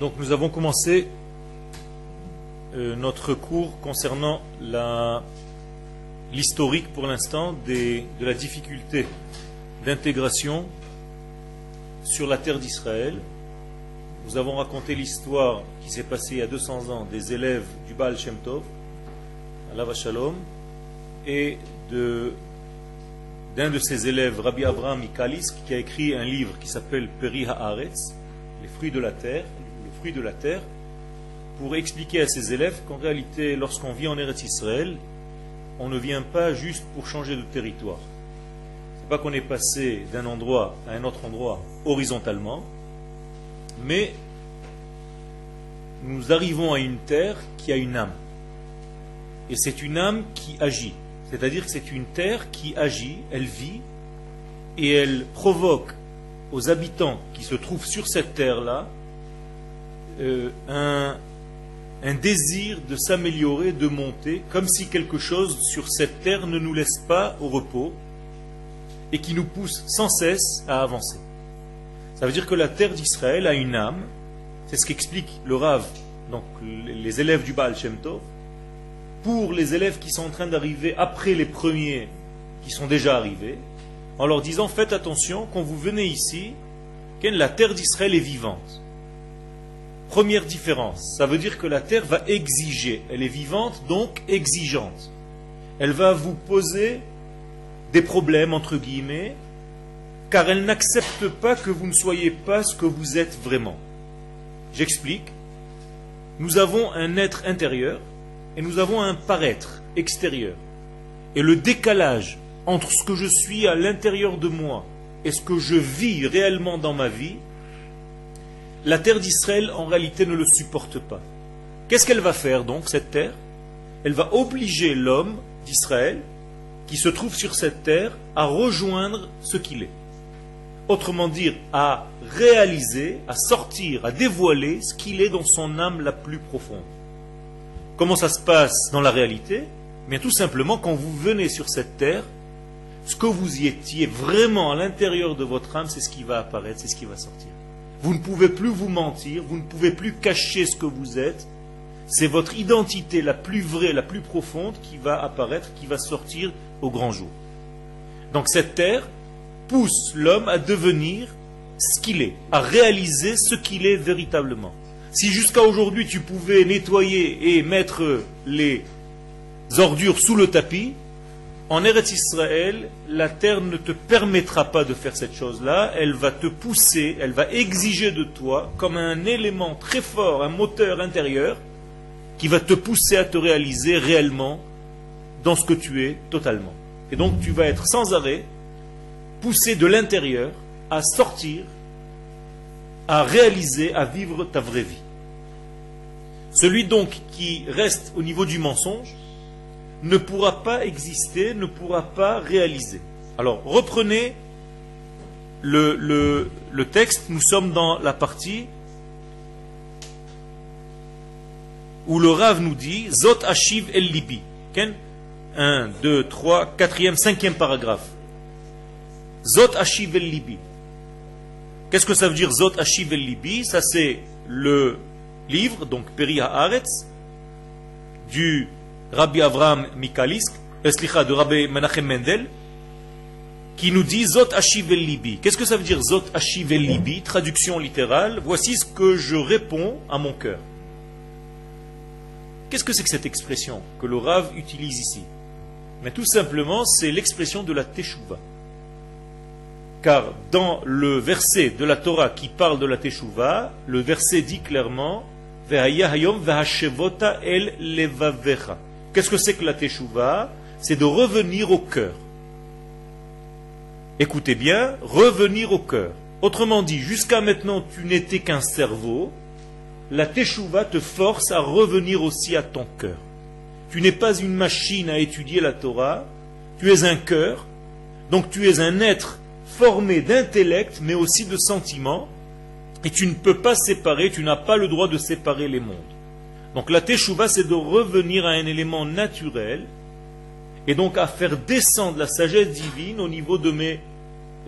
Donc nous avons commencé euh, notre cours concernant l'historique pour l'instant de la difficulté d'intégration sur la terre d'Israël. Nous avons raconté l'histoire qui s'est passée il y a 200 ans des élèves du Baal Shem Tov, Alav Shalom, et d'un de ses élèves, Rabbi Abraham Mikalisk, qui a écrit un livre qui s'appelle Peri Haaretz, les fruits de la terre, le fruit de la terre, pour expliquer à ses élèves qu'en réalité, lorsqu'on vit en Eretz Israël, on ne vient pas juste pour changer de territoire. C'est pas qu'on est passé d'un endroit à un autre endroit horizontalement, mais nous arrivons à une terre qui a une âme. Et c'est une âme qui agit. C'est-à-dire que c'est une terre qui agit, elle vit, et elle provoque aux habitants qui se trouvent sur cette terre-là euh, un, désir de s'améliorer, de monter, comme si quelque chose sur cette terre ne nous laisse pas au repos et qui nous pousse sans cesse à avancer. Ça veut dire que la terre d'Israël a une âme, c'est ce qu'explique le Rav, donc les élèves du Baal Shem Tov, pour les élèves qui sont en train d'arriver après les premiers qui sont déjà arrivés, en leur disant faites attention, quand vous venez ici, la terre d'Israël est vivante. Première différence, ça veut dire que la terre va exiger, elle est vivante, donc exigeante. Elle va vous poser des problèmes, entre guillemets, car elle n'accepte pas que vous ne soyez pas ce que vous êtes vraiment. J'explique. Nous avons un être intérieur et nous avons un paraître extérieur. Et le décalage entre ce que je suis à l'intérieur de moi et ce que je vis réellement dans ma vie, la terre d'Israël en réalité ne le supporte pas. Qu'est-ce qu'elle va faire donc, cette terre? Elle va obliger l'homme d'Israël qui se trouve sur cette terre à rejoindre ce qu'il est. Autrement dire, à réaliser, à sortir, à dévoiler ce qu'il est dans son âme la plus profonde. Comment ça se passe dans la réalité? Bien tout simplement, quand vous venez sur cette terre, ce que vous y étiez vraiment à l'intérieur de votre âme, c'est ce qui va apparaître, c'est ce qui va sortir. Vous ne pouvez plus vous mentir, vous ne pouvez plus cacher ce que vous êtes. C'est votre identité la plus vraie, la plus profonde qui va apparaître, qui va sortir au grand jour. Donc cette terre pousse l'homme à devenir ce qu'il est, à réaliser ce qu'il est véritablement. Si jusqu'à aujourd'hui tu pouvais nettoyer et mettre les ordures sous le tapis, en Eretz Israël, la terre ne te permettra pas de faire cette chose-là, elle va te pousser, elle va exiger de toi comme un élément très fort, un moteur intérieur, qui va te pousser à te réaliser réellement dans ce que tu es totalement. Et donc tu vas être sans arrêt poussé de l'intérieur à sortir, à réaliser, à vivre ta vraie vie. Celui donc qui reste au niveau du mensonge ne pourra pas exister, ne pourra pas réaliser. Alors reprenez le, texte, nous sommes dans la partie où le Rav nous dit Zot Ashiv El Libi. 1, 2, 3, 4e, 5e paragraphe. Zot Ashiv El Libi. Qu'est-ce que ça veut dire Zot Ashiv El Libi? Ça c'est le livre, donc Peri Haaretz, du Rabbi Avraham Mikalisk, eslicha de Rabbi Menachem Mendel, qui nous dit Zot Ashiv El Libi. Qu'est-ce que ça veut dire Zot Ashiv El Libi? Traduction littérale. Voici ce que je réponds à mon cœur. Qu'est-ce que c'est que cette expression que le Rav utilise ici? Mais tout simplement, c'est l'expression de la Teshuvah. Car dans le verset de la Torah qui parle de la Teshuvah, le verset dit clairement el. Qu'est-ce que c'est que la Teshuvah C'est de revenir au cœur. Écoutez bien, revenir au cœur. Autrement dit, jusqu'à maintenant, tu n'étais qu'un cerveau, la Teshuvah te force à revenir aussi à ton cœur. Tu n'es pas une machine à étudier la Torah, tu es un cœur, donc tu es un être formé d'intellect, mais aussi de sentiments, et tu ne peux pas séparer, tu n'as pas le droit de séparer les mondes. Donc la Teshuvah, c'est de revenir à un élément naturel, et donc à faire descendre la sagesse divine au niveau de mes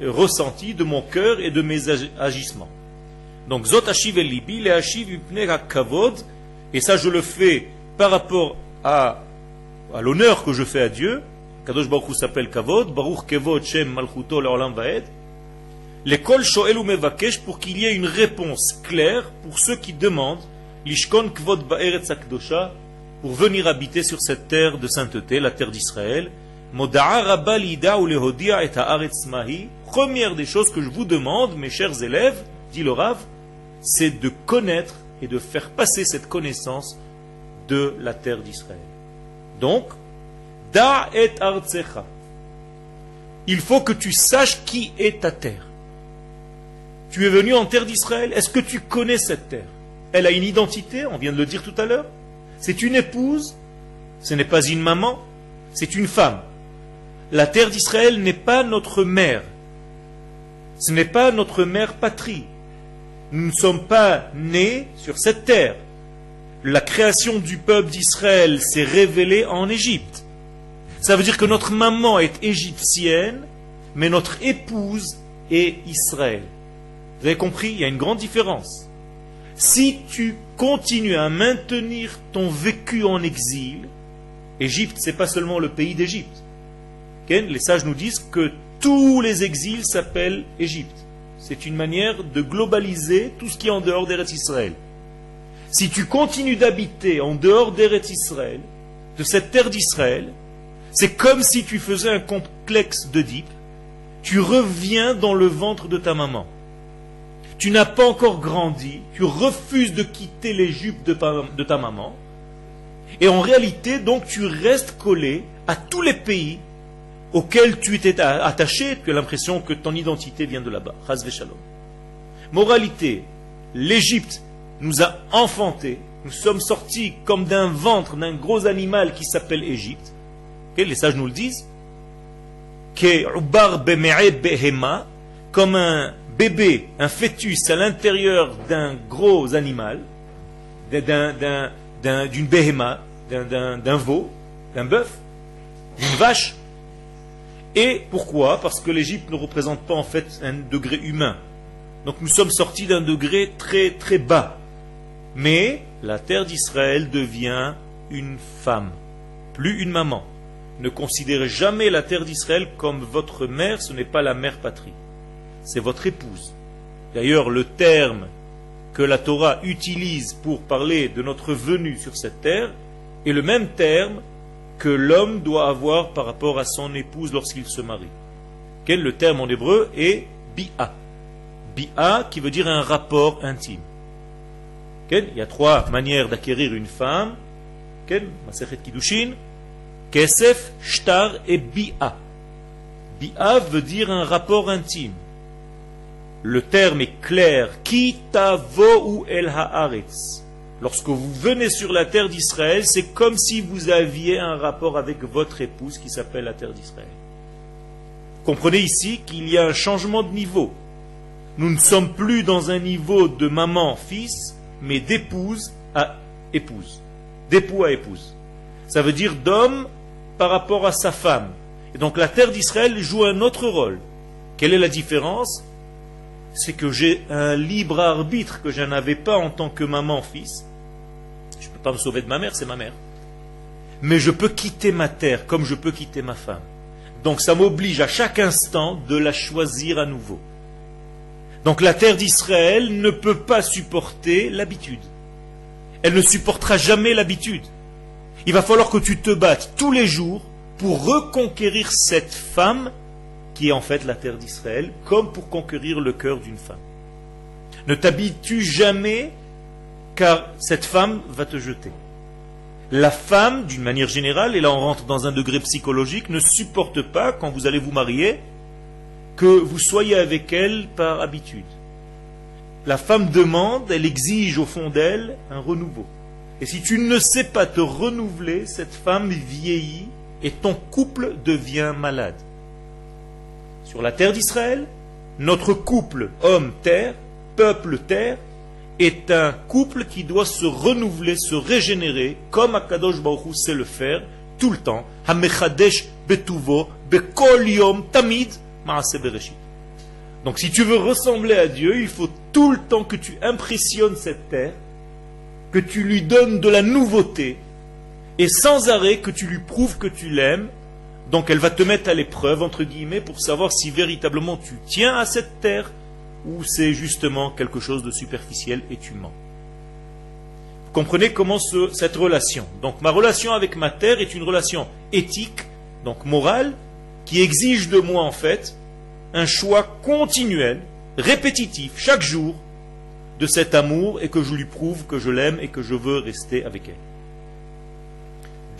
ressentis, de mon cœur et de mes agissements. Donc, Zot Hashiv el Libi, le Hashiv Kavod, et ça je le fais par rapport à, à l'honneur que je fais à Dieu. Kadosh Baruch s'appelle Kavod, Baruch Kevod Shem Malchuto Leolam Vaed. L'école Shoel ou Mevakesh pour qu'il y ait une réponse claire pour ceux qui demandent Lishkon Kvod Ba'eretz Akdosha pour venir habiter sur cette terre de sainteté, la terre d'Israël. Première des choses que je vous demande, mes chers élèves, dit le Rav, c'est de connaître et de faire passer cette connaissance de la terre d'Israël. Donc, Da et artsecha. Il faut que tu saches qui est ta terre. Tu es venu en terre d'Israël. Est-ce que tu connais cette terre? Elle a une identité, on vient de le dire tout à l'heure. C'est une épouse, ce n'est pas une maman, c'est une femme. La terre d'Israël n'est pas notre mère. Ce n'est pas notre mère patrie. Nous ne sommes pas nés sur cette terre. La création du peuple d'Israël s'est révélée en Égypte. Ça veut dire que notre maman est égyptienne, mais notre épouse est Israël. Vous avez compris Il y a une grande différence. Si tu continues à maintenir ton vécu en exil, Égypte, c'est pas seulement le pays d'Égypte. Les sages nous disent que tous les exils s'appellent Égypte. C'est une manière de globaliser tout ce qui est en dehors d'Eretz Israël. Si tu continues d'habiter en dehors d'Eretz Israël, de cette terre d'Israël, c'est comme si tu faisais un complexe d'Oedipe. Tu reviens dans le ventre de ta maman. Tu n'as pas encore grandi, tu refuses de quitter les jupes de, ta maman. Et en réalité, donc, tu restes collé à tous les pays auquel tu étais attaché, tu as l'impression que ton identité vient de là-bas. Moralité, l'Égypte nous a enfantés, nous sommes sortis comme d'un ventre d'un gros animal qui s'appelle Égypte. les sages nous le disent. Comme un bébé, un fœtus à l'intérieur d'un gros animal, d'une béhéma, d'un veau, d'un bœuf, d'une vache. Et pourquoi? Parce que l'Égypte ne représente pas en fait un degré humain. Donc nous sommes sortis d'un degré très très bas. Mais la terre d'Israël devient une femme, plus une maman. Ne considérez jamais la terre d'Israël comme votre mère, ce n'est pas la mère patrie. C'est votre épouse. D'ailleurs, le terme que la Torah utilise pour parler de notre venue sur cette terre est le même terme que l'homme doit avoir par rapport à son épouse lorsqu'il se marie. Quel le terme en hébreu est bi'a. Bi'a qui veut dire un rapport intime. Il y a trois manières d'acquérir une femme. Kiddushin, Kesef, Shtar et Bi'a. Bi'a veut dire un rapport intime. Le terme est clair. Ki ou el haaretz. Lorsque vous venez sur la terre d'Israël, c'est comme si vous aviez un rapport avec votre épouse qui s'appelle la terre d'Israël. Comprenez ici qu'il y a un changement de niveau. Nous ne sommes plus dans un niveau de maman-fils, mais d'épouse à épouse. D'époux à épouse. Ça veut dire d'homme par rapport à sa femme. Et donc la terre d'Israël joue un autre rôle. Quelle est la différence? C'est que j'ai un libre arbitre que je n'avais pas en tant que maman-fils pas me sauver de ma mère, c'est ma mère. Mais je peux quitter ma terre comme je peux quitter ma femme. Donc ça m'oblige à chaque instant de la choisir à nouveau. Donc la terre d'Israël ne peut pas supporter l'habitude. Elle ne supportera jamais l'habitude. Il va falloir que tu te battes tous les jours pour reconquérir cette femme qui est en fait la terre d'Israël, comme pour conquérir le cœur d'une femme. Ne t'habitue jamais car cette femme va te jeter. La femme, d'une manière générale, et là on rentre dans un degré psychologique, ne supporte pas, quand vous allez vous marier, que vous soyez avec elle par habitude. La femme demande, elle exige au fond d'elle un renouveau. Et si tu ne sais pas te renouveler, cette femme vieillit et ton couple devient malade. Sur la terre d'Israël, notre couple homme-terre, peuple-terre, est un couple qui doit se renouveler, se régénérer, comme Akadosh Baruch sait le faire tout le temps. Hamechadesh betuvo bekol yom tamid. Donc si tu veux ressembler à Dieu, il faut tout le temps que tu impressionnes cette terre, que tu lui donnes de la nouveauté, et sans arrêt que tu lui prouves que tu l'aimes. Donc elle va te mettre à l'épreuve, entre guillemets, pour savoir si véritablement tu tiens à cette terre ou c'est justement quelque chose de superficiel et tu mens. Vous comprenez comment cette relation? Donc ma relation avec ma terre est une relation éthique, donc morale, qui exige de moi en fait un choix continuel, répétitif, chaque jour, de cet amour et que je lui prouve que je l'aime et que je veux rester avec elle.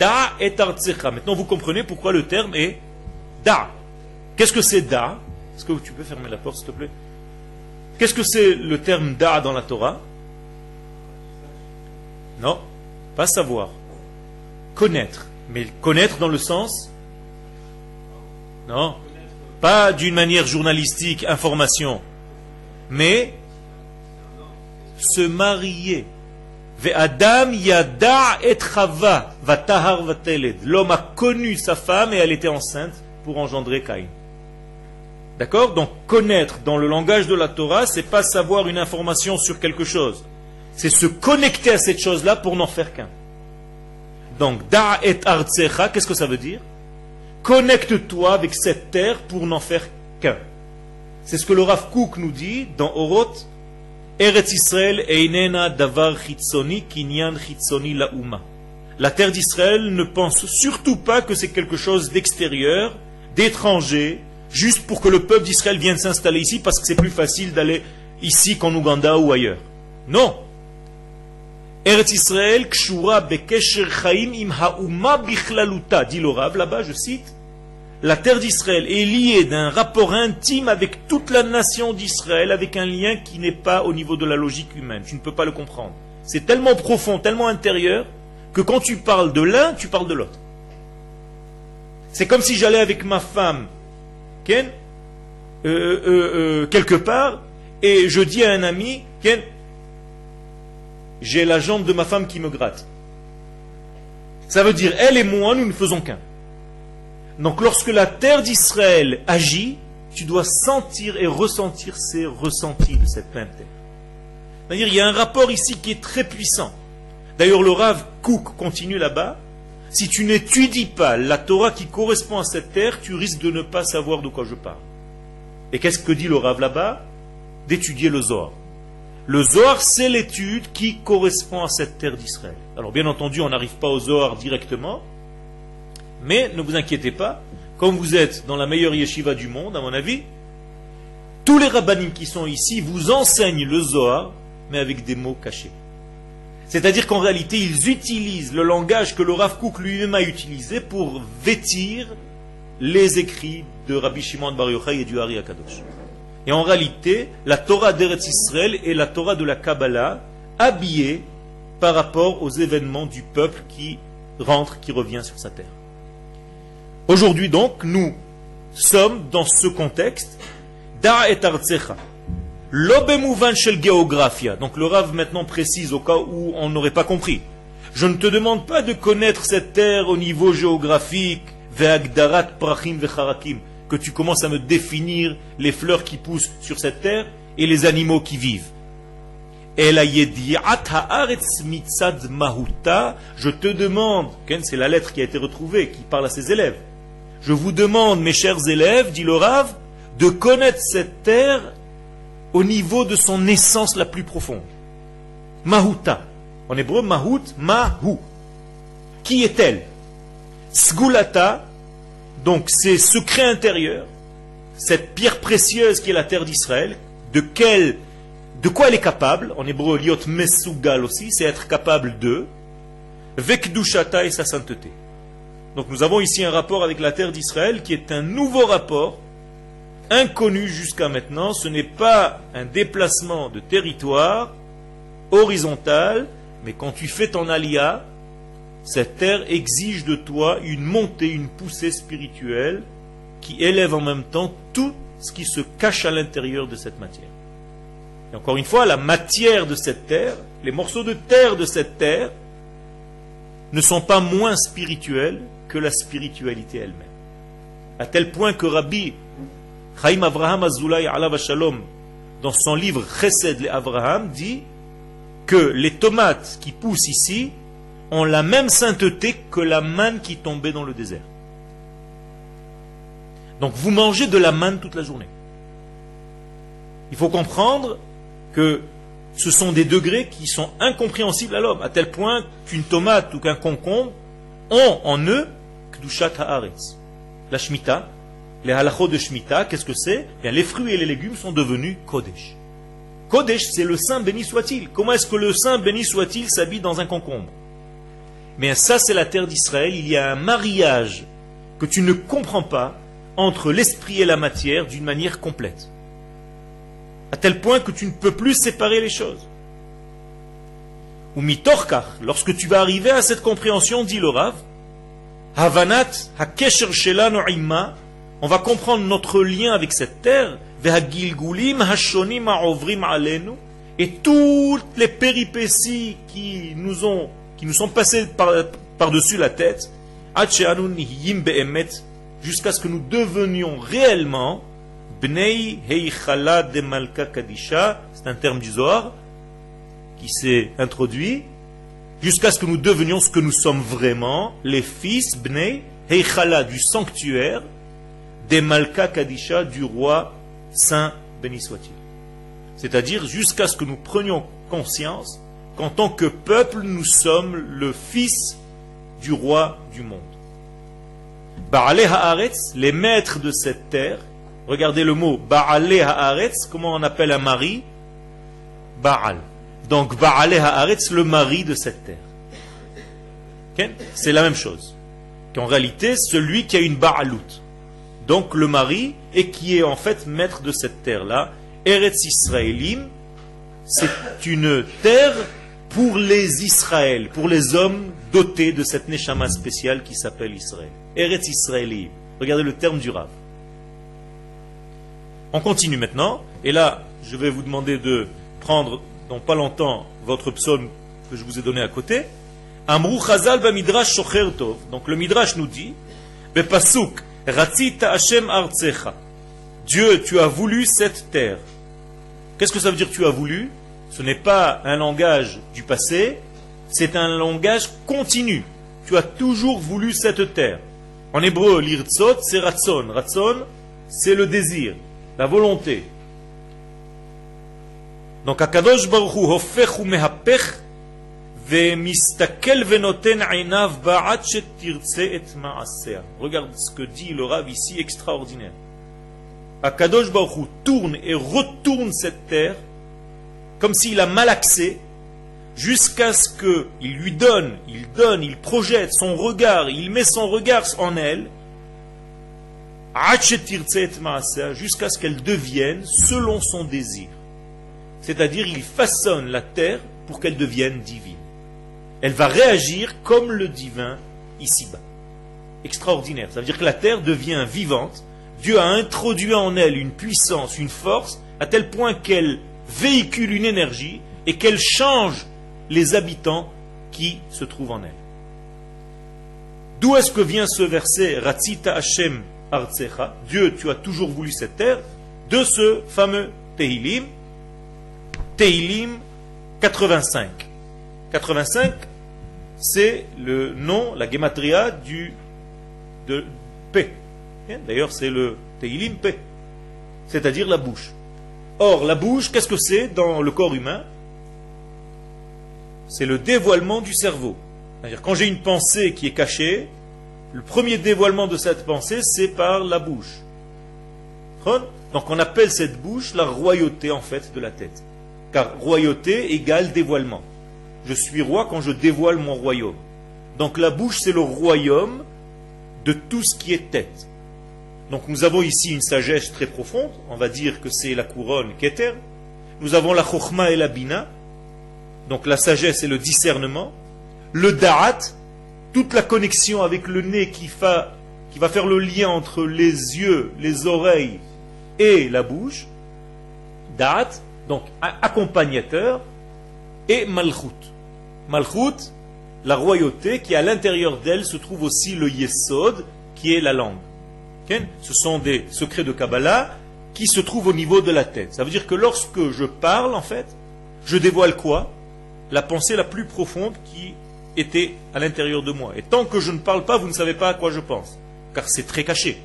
Da et artsecha. Maintenant, vous comprenez pourquoi le terme est da. Qu'est-ce que c'est da? Est-ce que tu peux fermer la porte, s'il te plaît? Qu'est-ce que c'est le terme da dans la Torah? Non, pas savoir. Connaître. Mais connaître dans le sens? Non, pas d'une manière journalistique, information, mais se marier. Adam yada et L'homme a connu sa femme et elle était enceinte pour engendrer Caïn. D'accord? Donc connaître dans le langage de la Torah, c'est pas savoir une information sur quelque chose. C'est se connecter à cette chose-là pour n'en faire qu'un. Donc da et artsecha, qu'est-ce que ça veut dire? Connecte-toi avec cette terre pour n'en faire qu'un. C'est ce que le Rav Kook nous dit dans Oroth. Eretz Israël einena davar chitzoni kinyan chitzoni lauma. La terre d'Israël ne pense surtout pas que c'est quelque chose d'extérieur, d'étranger, juste pour que le peuple d'Israël vienne s'installer ici parce que c'est plus facile d'aller ici qu'en Ouganda ou ailleurs. Non. Eretz Israël kshura bekesher chaim im hauma bichlaluta, dit le là-bas, je cite, la terre d'Israël est liée d'un rapport intime avec toute la nation d'Israël, avec un lien qui n'est pas au niveau de la logique humaine. Tu ne peux pas le comprendre. C'est tellement profond, tellement intérieur, que quand tu parles de l'un, tu parles de l'autre. C'est comme si j'allais avec ma femme, Ken, euh, euh, euh, quelque part, et je dis à un ami, Ken, j'ai la jambe de ma femme qui me gratte. Ça veut dire, elle et moi, nous ne faisons qu'un. Donc lorsque la terre d'Israël agit, tu dois sentir et ressentir ces ressentis de cette même terre. Il y a un rapport ici qui est très puissant. D'ailleurs, le Rav Kouk continue là-bas. Si tu n'étudies pas la Torah qui correspond à cette terre, tu risques de ne pas savoir de quoi je parle. Et qu'est-ce que dit le Rav là-bas? D'étudier le Zohar. Le Zohar, c'est l'étude qui correspond à cette terre d'Israël. Alors bien entendu, on n'arrive pas au Zohar directement, mais ne vous inquiétez pas, comme vous êtes dans la meilleure yeshiva du monde, à mon avis, tous les rabbinim qui sont ici vous enseignent le Zohar, mais avec des mots cachés. C'est-à-dire qu'en réalité, ils utilisent le langage que le Rav Kook lui-même a utilisé pour vêtir les écrits de Rabbi Shimon Bar Yochai et du Hari Akadosh. Et en réalité, la Torah d'Eretz Israël est la Torah de la Kabbalah habillée par rapport aux événements du peuple qui rentre, qui revient sur sa terre. Aujourd'hui donc, nous sommes dans ce contexte Da et Artsecha. L'obemouvan shel géographia. Donc le Rav maintenant précise au cas où on n'aurait pas compris. Je ne te demande pas de connaître cette terre au niveau géographique, ve'agdarat prachim ve'charakim, que tu commences à me définir les fleurs qui poussent sur cette terre et les animaux qui vivent. je te demande, c'est la lettre qui a été retrouvée, qui parle à ses élèves. Je vous demande, mes chers élèves, dit le Rav, de connaître cette terre au niveau de son essence la plus profonde. Mahuta. En hébreu, Mahut, Mahu. Qui est-elle? Sgulata, donc c'est secret intérieur, cette pierre précieuse qui est la terre d'Israël, de quoi elle est capable, en hébreu, liot mesugal aussi, c'est être capable de, vekdushata et sa sainteté. Donc nous avons ici un rapport avec la terre d'Israël qui est un nouveau rapport, inconnu jusqu'à maintenant. Ce n'est pas un déplacement de territoire horizontal, mais quand tu fais ton alia, cette terre exige de toi une montée, une poussée spirituelle qui élève en même temps tout ce qui se cache à l'intérieur de cette matière. Et encore une fois, la matière de cette terre, les morceaux de terre de cette terre, ne sont pas moins spirituels que la spiritualité elle-même. À tel point que Rabbi Chaim Avraham Azoulay Alav Shalom, dans son livre Chesed le Avraham, dit que les tomates qui poussent ici ont la même sainteté que la manne qui tombait dans le désert. Donc vous mangez de la manne toute la journée. Il faut comprendre que ce sont des degrés qui sont incompréhensibles à l'homme, à tel point qu'une tomate ou qu'un concombre ont en eux Haaretz. La Shemitah, les halachot de Shemitah, qu'est-ce que c'est? Les fruits et les légumes sont devenus Kodesh. Kodesh, c'est le Saint béni soit-il. Comment est-ce que le Saint béni soit-il s'habille dans un concombre? Mais ça, c'est la terre d'Israël. Il y a un mariage que tu ne comprends pas entre l'esprit et la matière d'une manière complète. À tel point que tu ne peux plus séparer les choses. Ou mitorkar, lorsque tu vas arriver à cette compréhension, dit le Rav, Havanat hakesher shelanu imma, on va comprendre notre lien avec cette terre, hashonim alenu, et toutes les péripéties qui nous ont, qui nous sont passées par-dessus la tête, jusqu'à ce que nous devenions réellement Bnei Heichala de Malka Kadisha, c'est un terme du Zohar qui s'est introduit, jusqu'à ce que nous devenions ce que nous sommes vraiment, les fils Bnei Heichala du sanctuaire, des Malka Kadisha du roi saint béni soit-il. C'est-à-dire jusqu'à ce que nous prenions conscience qu'en tant que peuple, nous sommes le fils du roi du monde. Ba'ale Haaretz, les maîtres de cette terre, regardez le mot Ba'ale Haaretz, comment on appelle un mari? Baal. Donc Ba'ale Haaretz, le mari de cette terre. C'est la même chose. Qu'en réalité, celui qui a une Baalout. Donc le mari, et qui est en fait maître de cette terre-là, Eretz Israélim, c'est une terre pour les Israël, pour les hommes dotés de cette neshama spéciale qui s'appelle Israël. Eretz Israélim. Regardez le terme du Rav. On continue maintenant, et là, je vais vous demander de prendre dans pas longtemps votre psaume que je vous ai donné à côté. Amrou Chazal ba Midrash Donc le Midrash nous dit, Bepasuk, Ratzita Hashem Artsecha. Dieu, tu as voulu cette terre. Qu'est-ce que ça veut dire tu as voulu? Ce n'est pas un langage du passé, c'est un langage continu. Tu as toujours voulu cette terre. En hébreu, l'irtzot, c'est ratson. Ratson, c'est le désir, la volonté. Donc, Akadosh Baruch Hu hofech ou mehapech Regarde ce que dit le Rav ici, extraordinaire. Akadosh Baruch tourne et retourne cette terre comme s'il a malaxé jusqu'à ce qu'il lui donne, il donne, il projette son regard, il met son regard en elle jusqu'à ce qu'elle devienne selon son désir. C'est-à-dire, il façonne la terre pour qu'elle devienne divine. Elle va réagir comme le divin ici-bas. Extraordinaire. Ça veut dire que la terre devient vivante Dieu a introduit en elle une puissance, une force, à tel point qu'elle véhicule une énergie et qu'elle change les habitants qui se trouvent en elle. D'où est-ce que vient ce verset Ratzita Hashem Artsecha Dieu, tu as toujours voulu cette terre de ce fameux Tehilim, Tehilim 85. 85, c'est le nom, la gematria du de paix. D'ailleurs, c'est le Teilim Pe, c'est-à-dire la bouche. Or, la bouche, qu'est-ce que c'est dans le corps humain? C'est le dévoilement du cerveau. C'est-à-dire, quand j'ai une pensée qui est cachée, le premier dévoilement de cette pensée, c'est par la bouche. Donc, on appelle cette bouche la royauté, en fait, de la tête. Car royauté égale dévoilement. Je suis roi quand je dévoile mon royaume. Donc, la bouche, c'est le royaume de tout ce qui est tête. Donc nous avons ici une sagesse très profonde, on va dire que c'est la couronne Keter. Nous avons la Chokhma et la Bina, donc la sagesse et le discernement. Le Da'at, toute la connexion avec le nez qui va, qui va faire le lien entre les yeux, les oreilles et la bouche. Da'at, donc accompagnateur, et Malchut. Malchut, la royauté qui à l'intérieur d'elle se trouve aussi le Yesod, qui est la langue. Ce sont des secrets de Kabbalah qui se trouve au niveau de la tête. Ça veut dire que lorsque je parle, en fait, je dévoile quoi? La pensée la plus profonde qui était à l'intérieur de moi. Et tant que je ne parle pas, vous ne savez pas à quoi je pense, car c'est très caché.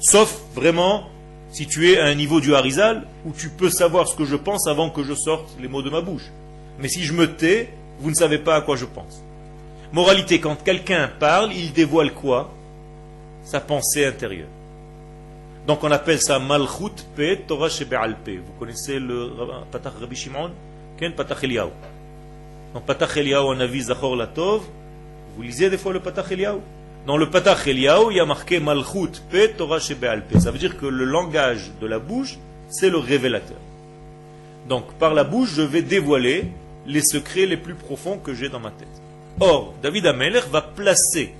Sauf vraiment si tu es à un niveau du harizal où tu peux savoir ce que je pense avant que je sorte les mots de ma bouche. Mais si je me tais, vous ne savez pas à quoi je pense. Moralité, quand quelqu'un parle, il dévoile quoi? Sa pensée intérieure. Donc on appelle ça Malchut Pe Torah Shebe'al Vous connaissez le Patach Rabbi Shimon? Ken Patach Eliyahu. Dans Patach Eliyahu, on a vu Zachor Latov. Vous lisez des fois le Patach Eliyahu? Dans le Patach Eliyahu, il y a marqué Malchut Pe Torah Shebe'al Ça veut dire que le langage de la bouche, c'est le révélateur. Donc par la bouche, je vais dévoiler les secrets les plus profonds que j'ai dans ma tête. Or, David Ameler va placer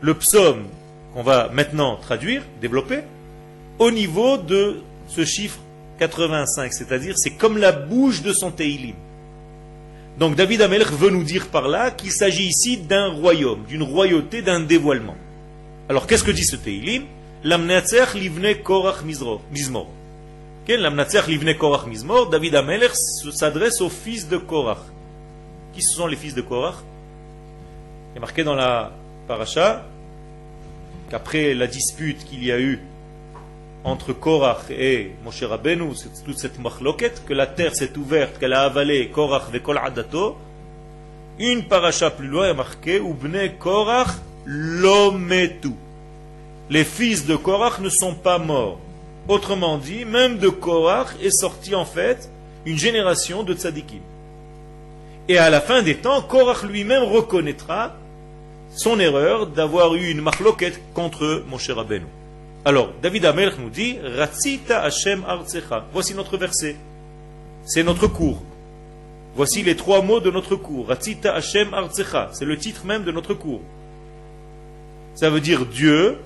le psaume qu'on va maintenant traduire, développer, au niveau de ce chiffre 85, c'est-à-dire c'est comme la bouche de son Teilim. Donc David Ameler veut nous dire par là qu'il s'agit ici d'un royaume, d'une royauté, d'un dévoilement. Alors qu'est-ce que dit ce Teilim? L'amnatzer livne korach mizmor. L'amnatzer livne korach mizmor, David Ameler s'adresse aux fils de Korach. Qui sont les fils de Korach? Il est marqué dans la paracha qu'après la dispute qu'il y a eu entre Korach et Moshe Rabbeinu, toute cette machloket, que la terre s'est ouverte, qu'elle a avalé Korach vekol adato, une paracha plus loin est marqué Ubne Korach lometu. Les fils de Korach ne sont pas morts. Autrement dit, même de Korach est sorti en fait une génération de tzadikim. Et à la fin des temps, Korach lui-même reconnaîtra son erreur d'avoir eu une machloket contre Moshe Rabbeinu. Alors, David Amelch nous dit Ratzita Hashem Artsecha. Voici notre verset. C'est notre cours. Voici les trois mots de notre cours. Ratzita Hashem Artsecha. C'est le titre même de notre cours. Ça veut dire Dieu.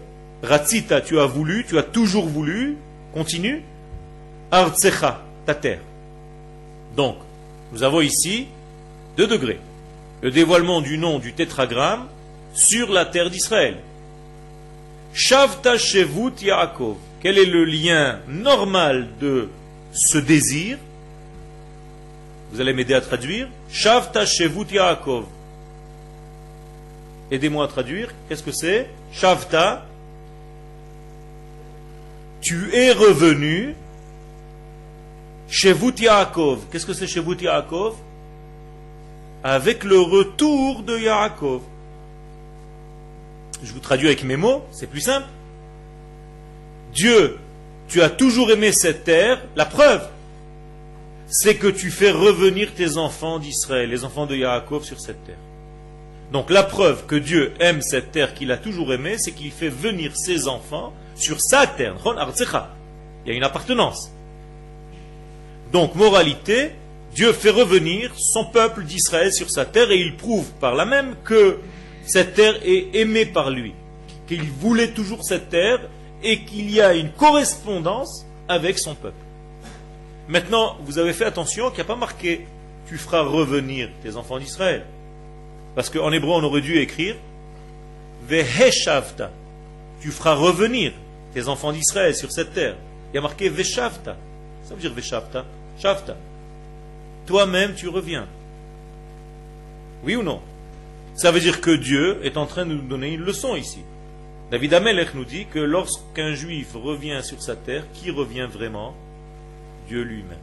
Ratzita, tu as voulu, tu as toujours voulu. Continue. Artsecha, ta terre. Donc, nous avons ici deux degrés. Le dévoilement du nom du tétragramme sur la terre d'Israël. Shavta Shevut Yaakov. Quel est le lien normal de ce désir? Vous allez m'aider à traduire. Shavta Shevut Yaakov. Aidez-moi à traduire. Qu'est-ce que c'est? Shavta. Tu es revenu. Shevut Yaakov. Qu'est-ce que c'est Shevut Yaakov? Avec le retour de Yaakov. Je vous traduis avec mes mots, c'est plus simple. Dieu, tu as toujours aimé cette terre, la preuve, c'est que tu fais revenir tes enfants d'Israël, les enfants de Yaakov sur cette terre. Donc la preuve que Dieu aime cette terre qu'il a toujours aimée, c'est qu'il fait venir ses enfants sur sa terre. Il y a une appartenance. Donc moralité, Dieu fait revenir son peuple d'Israël sur sa terre et il prouve par là même que cette terre est aimée par lui, qu'il voulait toujours cette terre et qu'il y a une correspondance avec son peuple. Maintenant, vous avez fait attention qu'il n'y a pas marqué tu feras revenir tes enfants d'Israël. Parce qu'en hébreu, on aurait dû écrire Veheshavta. Tu feras revenir tes enfants d'Israël sur cette terre. Il y a marqué Veshavta. Ça veut dire Veshavta. Shavta toi-même tu reviens. Oui ou non? Ça veut dire que Dieu est en train de nous donner une leçon ici. David Amelech nous dit que lorsqu'un juif revient sur sa terre, qui revient vraiment? Dieu lui-même.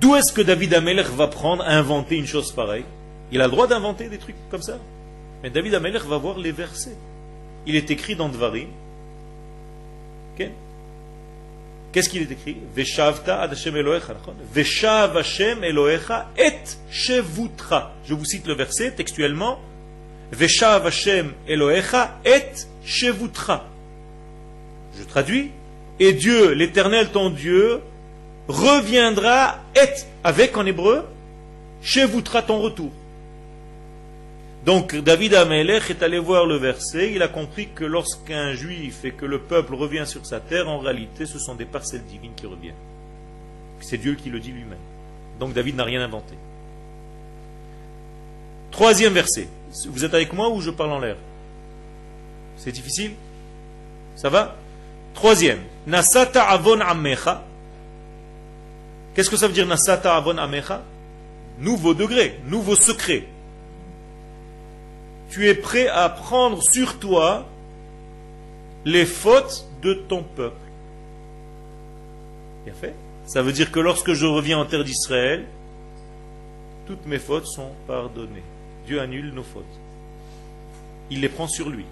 D'où est-ce que David Amelech va prendre à inventer une chose pareille? Il a le droit d'inventer des trucs comme ça. Mais David Amelech va voir les versets. Il est écrit dans Dvarim. Qu'est-ce qu'il est écrit? Veshavta ad Hashem Elohecha. Veshav Hashem Elohecha et shevutra. Je vous cite le verset textuellement. Veshav Hashem Elohecha et shevutra. Je traduis. Et Dieu, l'éternel ton Dieu, reviendra et avec en hébreu, shevutra ton retour. Donc David Amelech est allé voir le verset, il a compris que lorsqu'un juif et que le peuple revient sur sa terre, en réalité ce sont des parcelles divines qui reviennent. C'est Dieu qui le dit lui-même. Donc David n'a rien inventé. Troisième verset. Vous êtes avec moi ou je parle en l'air? C'est difficile? Ça va? Troisième, Nasata avon amecha. Qu'est-ce que ça veut dire Nasata avon amecha? Nouveau degré, nouveau secret. Tu es prêt à prendre sur toi les fautes de ton peuple. Bien fait. Ça veut dire que lorsque je reviens en terre d'Israël, toutes mes fautes sont pardonnées. Dieu annule nos fautes. Il les prend sur lui.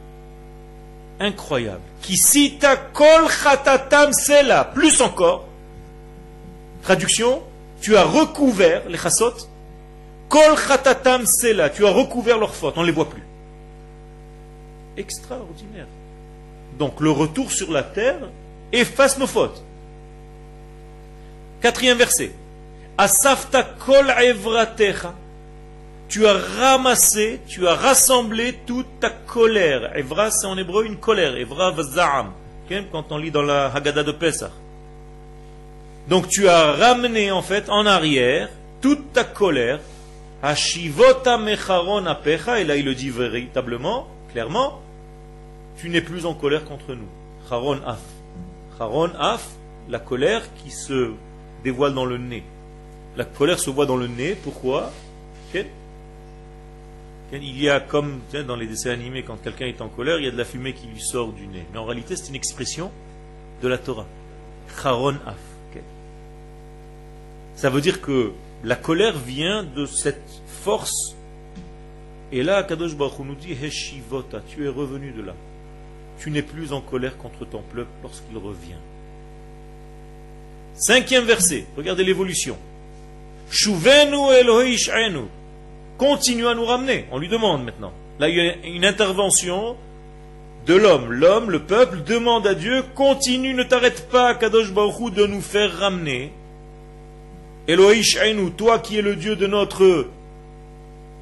Incroyable. Qui cita kol khatatam sela. Plus encore. Traduction. Tu as recouvert les chassot. Kol khatatam sela. Tu as recouvert leurs fautes. On ne les voit plus. Extraordinaire. Donc le retour sur la terre efface nos fautes. Quatrième verset. Asafta kol evratecha. Tu as ramassé, tu as rassemblé toute ta colère. Evra, c'est en hébreu une colère. Evra vaza'am. Quand on lit dans la Haggadah de Pesach. Donc tu as ramené en fait en arrière toute ta colère. Hashivota mecharon apecha. Et là il le dit véritablement, clairement. Tu n'es plus en colère contre nous. Charon af. Charon af, la colère qui se dévoile dans le nez. La colère se voit dans le nez. Pourquoi? Il y a comme dans les dessins animés, quand quelqu'un est en colère, il y a de la fumée qui lui sort du nez. Mais en réalité, c'est une expression de la Torah. Charon af. Ça veut dire que la colère vient de cette force. Et là, Kadosh Baruch nous dit Heshivota, tu es revenu de là. Tu n'es plus en colère contre ton peuple lorsqu'il revient. Cinquième verset, regardez l'évolution. Shuvenu Elohish'enu. Continue à nous ramener. On lui demande maintenant. Là, il y a une intervention de l'homme. L'homme, le peuple, demande à Dieu, continue, ne t'arrête pas, Kadosh Baruch de nous faire ramener. Elohish'enu, toi qui es le Dieu de notre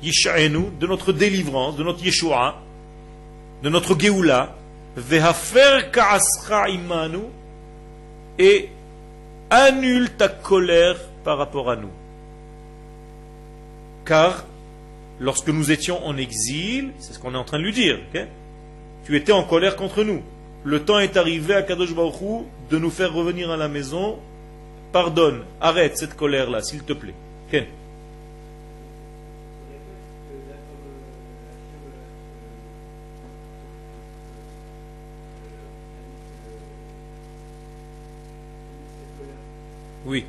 Yish'enu, de notre délivrance, de notre Yeshua, de notre Geoula, et annule ta colère par rapport à nous. Car lorsque nous étions en exil, c'est ce qu'on est en train de lui dire, tu étais en colère contre nous. Le temps est arrivé à Kadosh Baruch de nous faire revenir à la maison. Pardonne, arrête cette colère-là, s'il te plaît. Oui.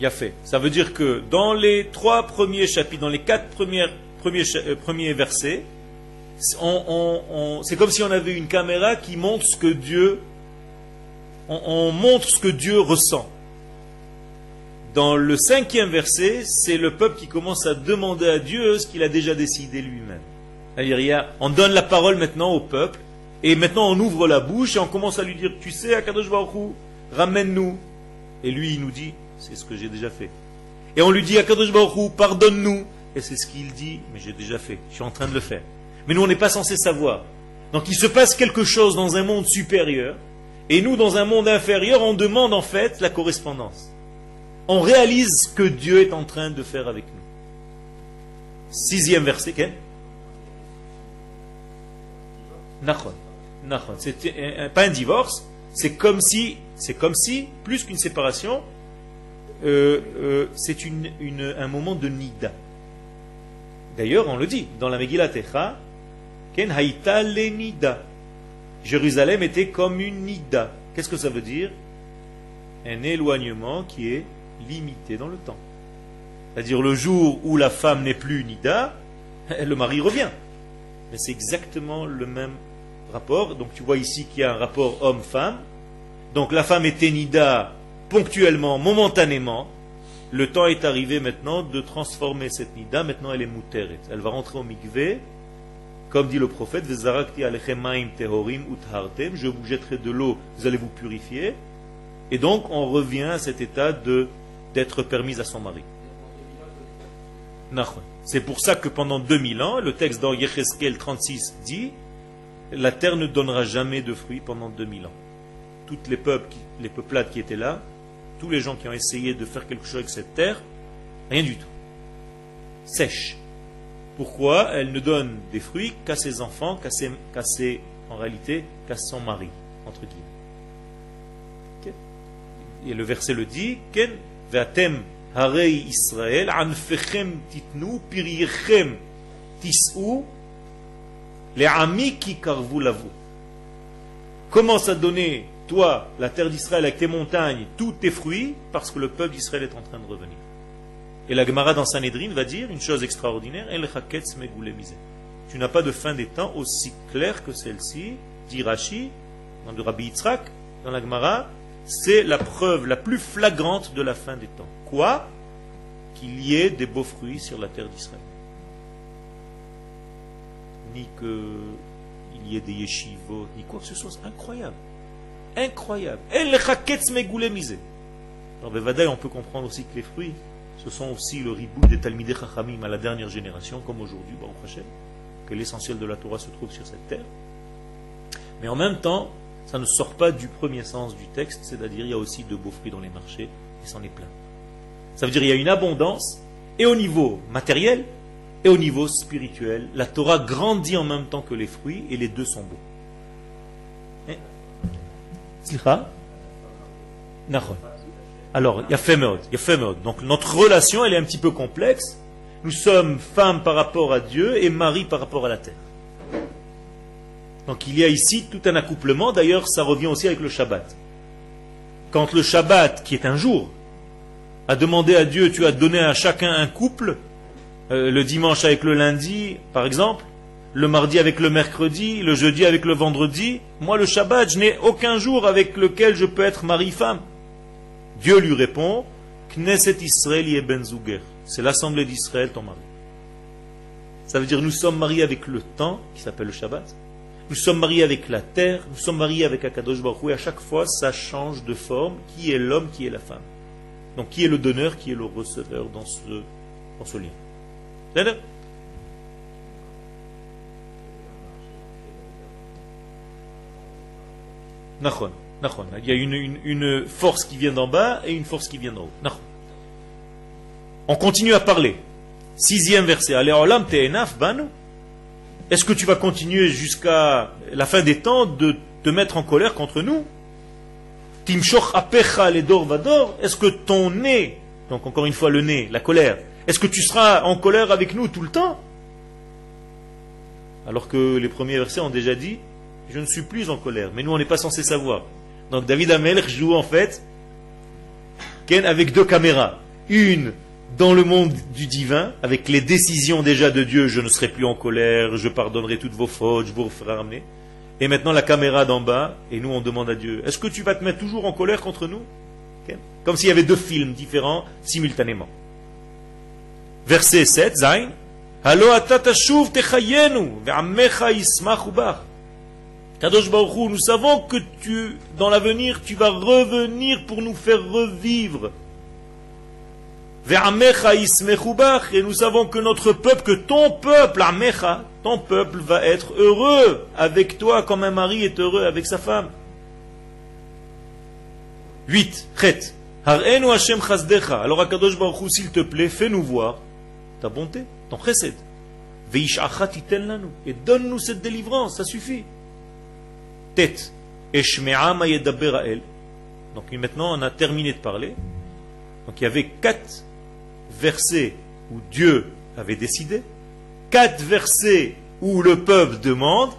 Il a fait. Ça veut dire que dans les trois premiers chapitres, dans les quatre premiers, euh, premiers versets, c'est comme si on avait une caméra qui montre ce que Dieu, on, montre ce que Dieu ressent. Dans le cinquième verset, c'est le peuple qui commence à demander à Dieu ce qu'il a déjà décidé lui-même. On donne la parole maintenant au peuple et maintenant, on ouvre la bouche et on commence à lui dire, tu sais, Akadosh Baruch ramène-nous. Et lui, il nous dit, c'est ce que j'ai déjà fait. Et on lui dit, Akadosh Baruch pardonne-nous. Et c'est ce qu'il dit, mais j'ai déjà fait, je suis en train de le faire. Mais nous, on n'est pas censé savoir. Donc il se passe quelque chose dans un monde supérieur, et nous, dans un monde inférieur, on demande en fait la correspondance. On réalise ce que Dieu est en train de faire avec nous. Sixième verset, quel? Nachon. C'est pas un divorce, c'est comme si, c'est comme si, plus qu'une séparation, euh, euh, c'est un moment de nida. D'ailleurs, on le dit dans la Megillah Techa, Ken haïta le nida. Jérusalem était comme une nida. Qu'est-ce que ça veut dire? Un éloignement qui est limité dans le temps. C'est-à-dire le jour où la femme n'est plus nida, le mari revient. Mais c'est exactement le même rapport. Donc tu vois ici qu'il y a un rapport homme-femme. Donc la femme est nida ponctuellement, momentanément. Le temps est arrivé maintenant de transformer cette nida. Maintenant elle est mouteret. Elle va rentrer au mikvé. Comme dit le prophète, je vous jetterai de l'eau, vous allez vous purifier. Et donc on revient à cet état de d'être permise à son mari. C'est pour ça que pendant 2000 ans, le texte dans Yecheskel 36 dit la terre ne donnera jamais de fruits pendant 2000 ans. Toutes les peuples, les peuplades qui étaient là, tous les gens qui ont essayé de faire quelque chose avec cette terre, rien du tout. Sèche. Pourquoi elle ne donne des fruits qu'à ses enfants, qu'à ses, en réalité, qu'à son mari, entre guillemets. Et le verset le dit, Ken harei titnu, les amis qui carvou l'avou. Commence à donner, toi, la terre d'Israël avec tes montagnes, tous tes fruits, parce que le peuple d'Israël est en train de revenir. Et la Gemara dans Sanhedrin va dire une chose extraordinaire Tu n'as pas de fin des temps aussi claire que celle-ci, dit Rashi, dans le Rabbi Yitzhak, dans la Gemara, c'est la preuve la plus flagrante de la fin des temps. Quoi? Qu'il y ait des beaux fruits sur la terre d'Israël. Ni qu'il y ait des yeshivot, ni quoi que ce soit. Incroyable. Incroyable. El Alors, on peut comprendre aussi que les fruits, ce sont aussi le ribou des Talmidei Chachamim à la dernière génération, comme aujourd'hui, Baruch que l'essentiel de la Torah se trouve sur cette terre. Mais en même temps, ça ne sort pas du premier sens du texte, c'est-à-dire il y a aussi de beaux fruits dans les marchés, et c'en est plein. Ça veut dire qu'il y a une abondance, et au niveau matériel, et au niveau spirituel. La Torah grandit en même temps que les fruits, et les deux sont beaux. Eh? Alors, il y a Femod, il y Donc notre relation, elle est un petit peu complexe. Nous sommes femmes par rapport à Dieu et mari par rapport à la terre. Donc il y a ici tout un accouplement. D'ailleurs, ça revient aussi avec le Shabbat. Quand le Shabbat, qui est un jour, a demandé à Dieu, tu as donné à chacun un couple, euh, le dimanche avec le lundi, par exemple, le mardi avec le mercredi, le jeudi avec le vendredi, moi le Shabbat, je n'ai aucun jour avec lequel je peux être mari-femme. Dieu lui répond Knesset Israël ben C'est l'assemblée d'Israël, ton mari. Ça veut dire nous sommes mariés avec le temps, qui s'appelle le Shabbat. Nous sommes mariés avec la terre, nous sommes mariés avec Akadosh Baruch et à chaque fois, ça change de forme. Qui est l'homme, qui est la femme Donc, qui est le donneur, qui est le receveur dans ce, dans ce lien il y a une, force qui vient d'en bas et une force qui vient d'en haut. On continue à parler. Sixième verset. Est-ce que tu vas continuer jusqu'à la fin des temps de te mettre en colère contre nous? Est-ce que ton nez, donc encore une fois le nez, la colère, est-ce que tu seras en colère avec nous tout le temps? Alors que les premiers versets ont déjà dit, je ne suis plus en colère. Mais nous, on n'est pas censé savoir. Donc David Amel joue en fait avec deux caméras. Une dans le monde du divin, avec les décisions déjà de Dieu, je ne serai plus en colère, je pardonnerai toutes vos fautes, je vous ferai ramener. Et maintenant la caméra d'en bas, et nous on demande à Dieu, est-ce que tu vas te mettre toujours en colère contre nous? Comme s'il y avait deux films différents simultanément. Verset 7, Zain. Kadosh nous savons que tu, dans l'avenir, tu vas revenir pour nous faire revivre. Et nous savons que notre peuple, que ton peuple, Amecha, ton peuple va être heureux avec toi comme un mari est heureux avec sa femme. 8. Chet. Hashem. Alors Akadosh Baruch s'il te plaît, fais-nous voir ta bonté, ton chesed. Et donne-nous cette délivrance, ça suffit. Donc maintenant, on a terminé de parler. Donc il y avait quatre versets où Dieu avait décidé, quatre versets où le peuple demande,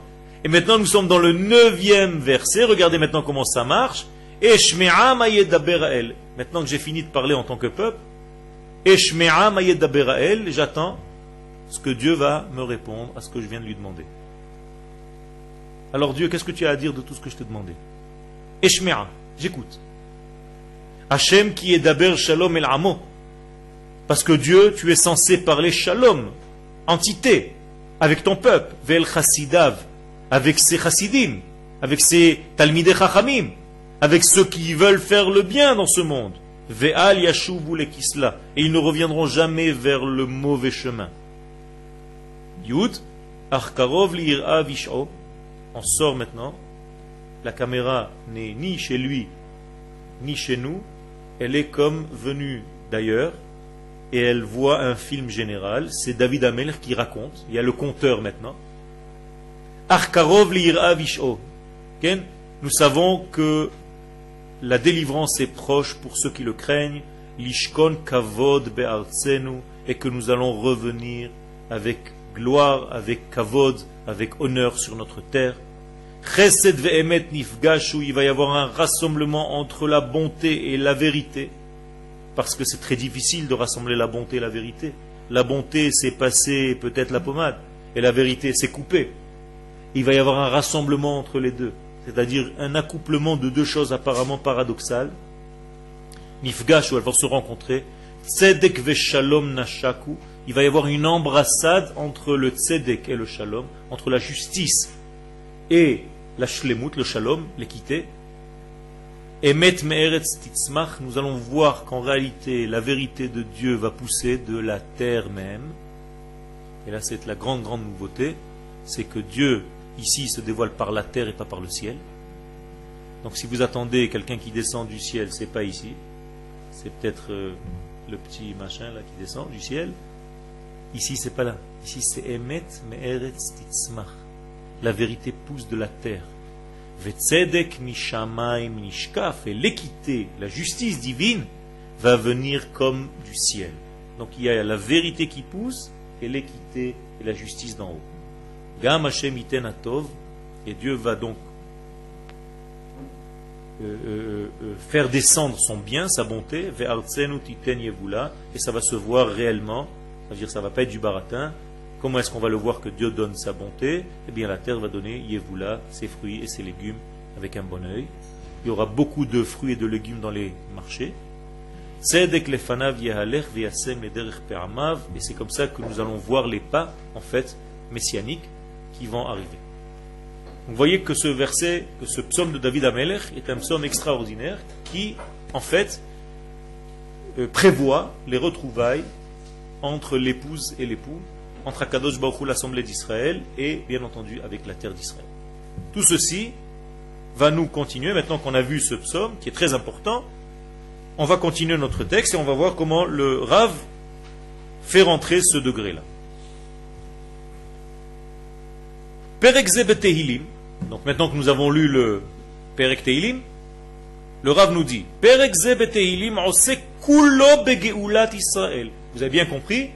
et maintenant nous sommes dans le neuvième verset. Regardez maintenant comment ça marche. Maintenant que j'ai fini de parler en tant que peuple, j'attends ce que Dieu va me répondre à ce que je viens de lui demander. Alors Dieu, qu'est-ce que tu as à dire de tout ce que je t'ai demandé? Eshmea, j'écoute. Hachem qui est d'Aber Shalom El Amo. Parce que Dieu, tu es censé parler Shalom, entité, avec ton peuple, Vel Chassidav, avec ses Chassidim, avec ses Talmidei Chachamim, avec ceux qui veulent faire le bien dans ce monde. Ve'al Yashuvu Lekisla. Et ils ne reviendront jamais vers le mauvais chemin. Yud, Arkarov Li'ira Vish'o on sort maintenant. La caméra n'est ni chez lui, ni chez nous. Elle est comme venue d'ailleurs. et elle voit un film général. C'est David Amel qui raconte. Il y a le conteur maintenant. Arkarov Visho. Nous savons que la délivrance est proche pour ceux qui le craignent. Lishkon kavod be'artsenu et que nous allons revenir avec gloire, avec kavod, avec honneur sur notre terre. Chesed ve'emet nifgashu, il va y avoir un rassemblement entre la bonté et la vérité, parce que c'est très difficile de rassembler la bonté et la vérité. La bonté, c'est passer peut-être la pommade, et la vérité, c'est couper. Il va y avoir un rassemblement entre les deux, c'est-à-dire un accouplement de deux choses apparemment paradoxales. Nifgashu, elles vont se rencontrer. Tzedek ve'shalom nashaku, il va y avoir une embrassade entre le tzedek et le shalom, entre la justice et la shlemut, le shalom, l'équité. Emet me'eretz titzmach, nous allons voir qu'en réalité la vérité de Dieu va pousser de la terre même. Et là c'est la grande grande nouveauté, c'est que Dieu ici se dévoile par la terre et pas par le ciel. Donc si vous attendez quelqu'un qui descend du ciel, c'est pas ici. C'est peut-être euh, le petit machin là qui descend du ciel. Ici, c'est pas là. Ici, c'est Emet Me'eretz Titzmach. La vérité pousse de la terre. Vetzedek Mishamaim Nishkaf. Et l'équité, la justice divine, va venir comme du ciel. Donc il y a la vérité qui pousse et l'équité et la justice d'en haut. Gam Hashem. Et Dieu va donc euh, euh, euh, faire descendre son bien, sa bonté, et ça va se voir réellement c'est-à-dire ça ne va pas être du baratin. Comment est-ce qu'on va le voir que Dieu donne sa bonté? Eh bien la terre va donner Yevula, ses fruits et ses légumes avec un bon oeil. Il y aura beaucoup de fruits et de légumes dans les marchés. Et c'est comme ça que nous allons voir les pas, en fait, messianiques vont arriver. Vous voyez que ce verset, que ce psaume de David Amelech est un psaume extraordinaire qui, en fait, euh, prévoit les retrouvailles entre l'épouse et l'époux, entre Akadosh Baruch l'Assemblée d'Israël, et bien entendu avec la terre d'Israël. Tout ceci va nous continuer, maintenant qu'on a vu ce psaume, qui est très important, on va continuer notre texte et on va voir comment le Rav fait rentrer ce degré-là. Perek Tehilim, donc maintenant que nous avons lu le Perek Tehilim, le Rav nous dit Perek Tehilim kulo begeulat Israël. Vous avez bien compris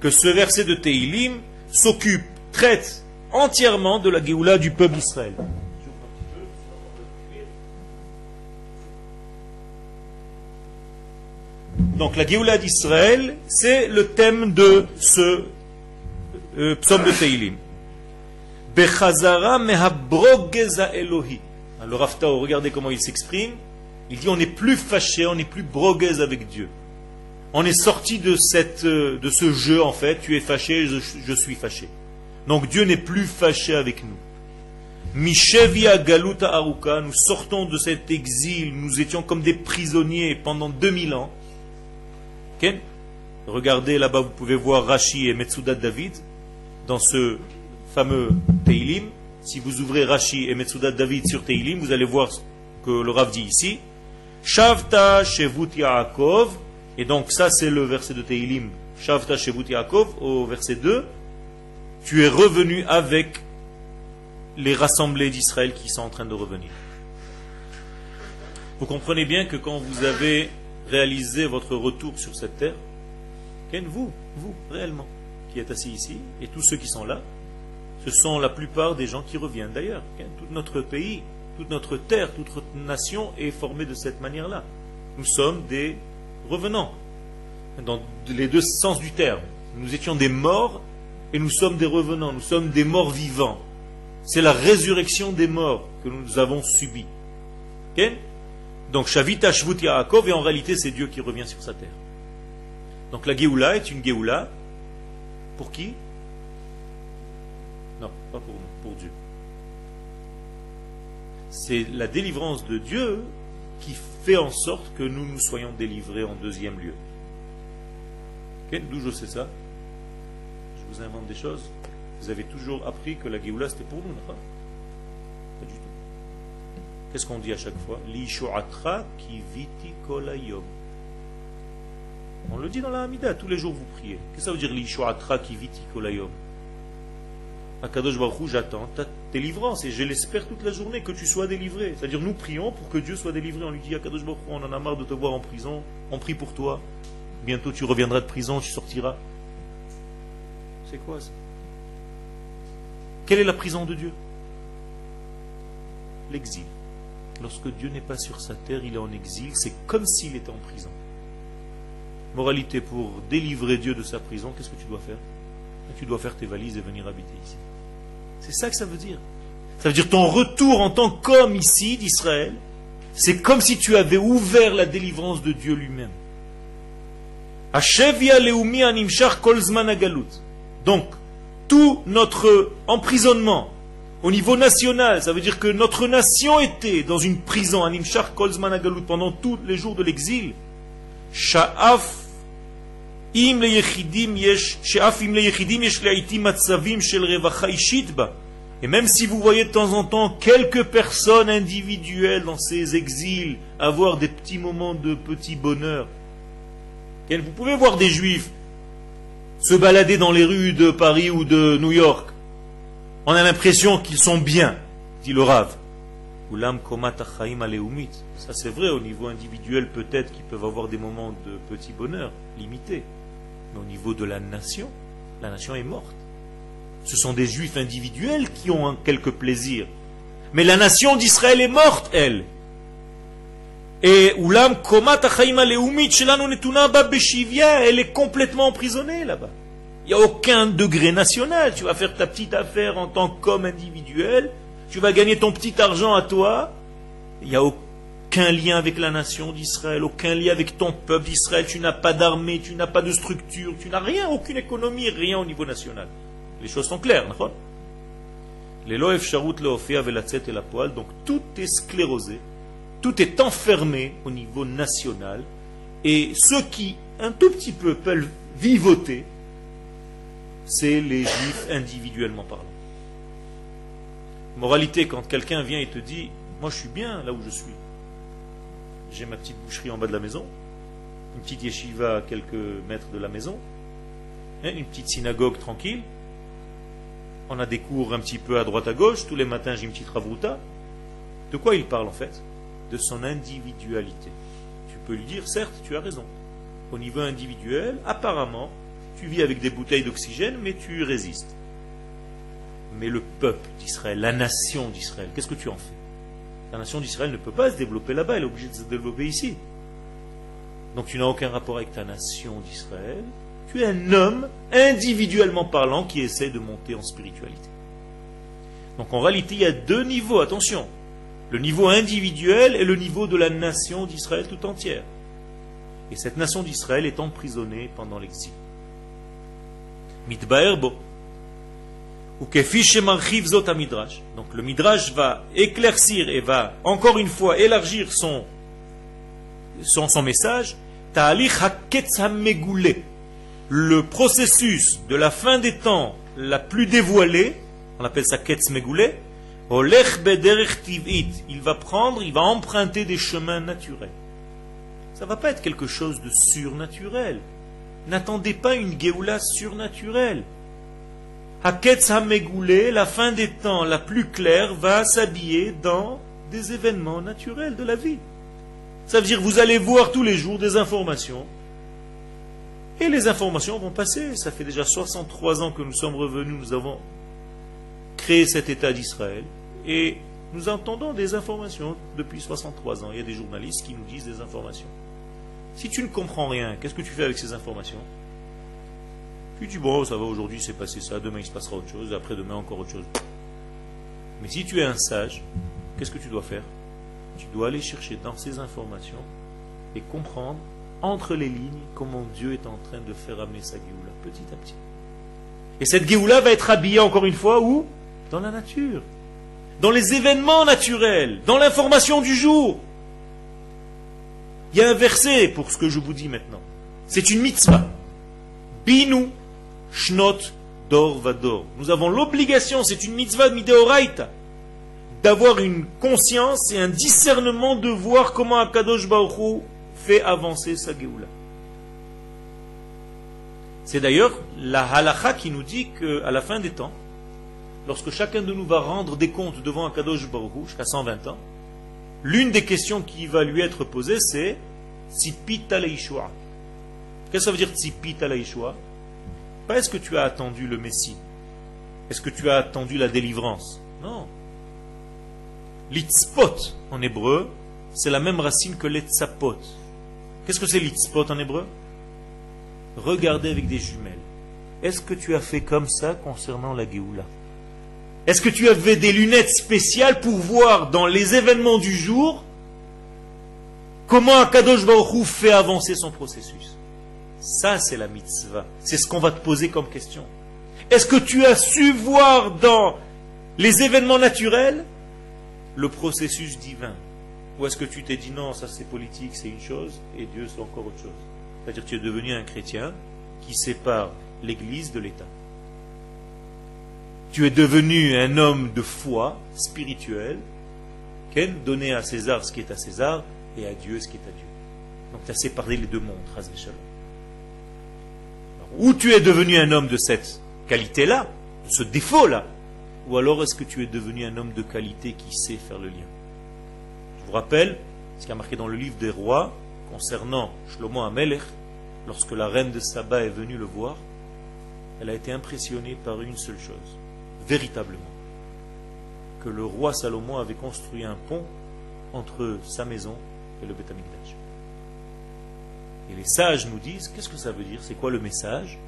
que ce verset de Teilim s'occupe, traite entièrement de la Géoula du peuple d'Israël. Donc la Géoula d'Israël, c'est le thème de ce euh, psaume de Teilim. Bechazara mehabrogeza Elohi. Alors Raftao, regardez comment il s'exprime. Il dit on n'est plus fâché, on n'est plus broguez avec Dieu on est sorti euh, de ce jeu, en fait, tu es fâché, je, suis fâché. Donc Dieu n'est plus fâché avec nous. Mishevia Galuta Aruka, nous sortons de cet exil, nous étions comme des prisonniers pendant 2000 ans. Regardez là-bas, vous pouvez voir Rashi et Metsuda David dans ce fameux Teilim. Si vous ouvrez Rashi et Metsuda David sur Teilim, vous allez voir ce que le Rav dit ici. Shavta Shevut Yaakov, et donc ça c'est le verset de Teilim, Shavta Shevut Yaakov, au verset 2. Tu es revenu avec les rassemblés d'Israël qui sont en train de revenir. Vous comprenez bien que quand vous avez réalisé votre retour sur cette terre, vous, vous, réellement, qui êtes assis ici, et tous ceux qui sont là, ce sont la plupart des gens qui reviennent. D'ailleurs, tout notre pays, toute notre terre, toute notre nation est formée de cette manière-là. Nous sommes des revenant, dans les deux sens du terme. Nous étions des morts et nous sommes des revenants, nous sommes des morts vivants. C'est la résurrection des morts que nous avons subie. Donc Shavita Shvut Yaakov, et en réalité c'est Dieu qui revient sur sa terre. Donc la Géoula est une Géoula pour qui? Non, pas pour nous, pour Dieu. C'est la délivrance de Dieu qui fait en sorte que nous nous soyons délivrés en deuxième lieu. D'où je sais ça Je vous invente des choses. Vous avez toujours appris que la Géoula c'était pour nous, n'est-ce pas du tout. Qu'est-ce qu'on dit à chaque fois? Li ki viti kolayom. On le dit dans la Hamida, tous les jours vous priez. Qu'est-ce que ça veut dire l'Ishuatra kiviti kolayom? Akadosh Baruch j'attends ta délivrance et je l'espère toute la journée que tu sois délivré. C'est-à-dire nous prions pour que Dieu soit délivré. On lui dit Akadosh Baruch on en a marre de te voir en prison, on prie pour toi. Bientôt tu reviendras de prison, tu sortiras. C'est quoi ça? Quelle est la prison de Dieu? L'exil. Lorsque Dieu n'est pas sur sa terre, il est en exil, c'est comme s'il était en prison. Moralité, pour délivrer Dieu de sa prison, qu'est-ce que tu dois faire? Tu dois faire tes valises et venir habiter ici. C'est ça que ça veut dire. Ça veut dire ton retour en tant qu'homme ici d'Israël, c'est comme si tu avais ouvert la délivrance de Dieu lui-même. Donc, tout notre emprisonnement au niveau national, ça veut dire que notre nation était dans une prison, Kolzman pendant tous les jours de l'exil. Sha'af et même si vous voyez de temps en temps quelques personnes individuelles dans ces exils avoir des petits moments de petit bonheur, vous pouvez voir des juifs se balader dans les rues de Paris ou de New York. On a l'impression qu'ils sont bien, dit le Rav. Ça c'est vrai, au niveau individuel peut-être qu'ils peuvent avoir des moments de petit bonheur, limités. Au niveau de la nation, la nation est morte. Ce sont des juifs individuels qui ont quelques plaisirs. Mais la nation d'Israël est morte, elle. Et Ulam elle est complètement emprisonnée là-bas. Il n'y a aucun degré national. Tu vas faire ta petite affaire en tant qu'homme individuel. Tu vas gagner ton petit argent à toi. Il n'y a aucun aucun lien avec la nation d'Israël, aucun lien avec ton peuple d'Israël, tu n'as pas d'armée, tu n'as pas de structure, tu n'as rien, aucune économie, rien au niveau national. Les choses sont claires, n'est-ce et la poêle, donc tout est sclérosé, tout est enfermé au niveau national, et ceux qui un tout petit peu peuvent vivoter, c'est les juifs individuellement parlant. Moralité, quand quelqu'un vient et te dit, moi je suis bien là où je suis, j'ai ma petite boucherie en bas de la maison, une petite yeshiva à quelques mètres de la maison, une petite synagogue tranquille. On a des cours un petit peu à droite à gauche. Tous les matins, j'ai une petite ravruta. De quoi il parle en fait? De son individualité. Tu peux lui dire, certes, tu as raison. Au niveau individuel, apparemment, tu vis avec des bouteilles d'oxygène, mais tu résistes. Mais le peuple d'Israël, la nation d'Israël, qu'est-ce que tu en fais? La nation d'Israël ne peut pas se développer là-bas, elle est obligée de se développer ici. Donc tu n'as aucun rapport avec ta nation d'Israël. Tu es un homme, individuellement parlant, qui essaie de monter en spiritualité. Donc en réalité, il y a deux niveaux, attention. Le niveau individuel et le niveau de la nation d'Israël tout entière. Et cette nation d'Israël est emprisonnée pendant l'exil. Mitbaerbo, donc le midrash va éclaircir et va encore une fois élargir son, son, son message. Le processus de la fin des temps la plus dévoilée, on appelle ça ketz megoulé, il va prendre, il va emprunter des chemins naturels. Ça va pas être quelque chose de surnaturel. N'attendez pas une Géoula surnaturelle. Haketz Hamegoulé, la fin des temps la plus claire, va s'habiller dans des événements naturels de la vie. Ça veut dire vous allez voir tous les jours des informations. Et les informations vont passer. Ça fait déjà 63 ans que nous sommes revenus, nous avons créé cet État d'Israël. Et nous entendons des informations depuis 63 ans. Il y a des journalistes qui nous disent des informations. Si tu ne comprends rien, qu'est-ce que tu fais avec ces informations? Tu dis, bon, ça va, aujourd'hui c'est passé ça, demain il se passera autre chose, après-demain encore autre chose. Mais si tu es un sage, qu'est-ce que tu dois faire? Tu dois aller chercher dans ces informations et comprendre entre les lignes comment Dieu est en train de faire amener sa Géoula petit à petit. Et cette Géoula va être habillée encore une fois où? Dans la nature, dans les événements naturels, dans l'information du jour. Il y a un verset pour ce que je vous dis maintenant. C'est une mitzvah. Binu Shnot Dor Vador. Nous avons l'obligation, c'est une mitzvah de Mideoraita, d'avoir une conscience et un discernement de voir comment Akadosh Baruch fait avancer sa Géoula. C'est d'ailleurs la halakha qui nous dit qu'à la fin des temps, lorsque chacun de nous va rendre des comptes devant un Kadosh Baruch jusqu'à 120 ans, l'une des questions qui va lui être posée, c'est Tzipit Qu'est-ce que ça veut dire Tzipit Pas est-ce que tu as attendu le Messie? Est-ce que tu as attendu la délivrance? Non. L'itzpot en hébreu, c'est la même racine que l'etzapot. Qu'est-ce que c'est l'itzpot en hébreu? Regarder avec des jumelles. Est-ce que tu as fait comme ça concernant la Géoula? Est-ce que tu avais des lunettes spéciales pour voir dans les événements du jour comment Akadosh Baruch fait avancer son processus? Ça, c'est la mitzvah. C'est ce qu'on va te poser comme question. Est-ce que tu as su voir dans les événements naturels le processus divin? Ou est-ce que tu t'es dit non, ça c'est politique, c'est une chose, et Dieu c'est encore autre chose? C'est-à-dire que tu es devenu un chrétien qui sépare l'Église de l'État. Tu es devenu un homme de foi spirituel, donné à César ce qui est à César et à Dieu ce qui est à Dieu. Donc tu as séparé les deux mondes, Ou tu es devenu un homme de cette qualité-là, de ce défaut-là, ou alors est-ce que tu es devenu un homme de qualité qui sait faire le lien? Je vous rappelle ce qui a marqué dans le livre des rois concernant Shlomo Amelech, lorsque la reine de Saba est venue le voir, elle a été impressionnée par une seule chose, véritablement, que le roi Salomon avait construit un pont entre sa maison et le Beth Et les sages nous disent, qu'est-ce que ça veut dire? C'est quoi le message?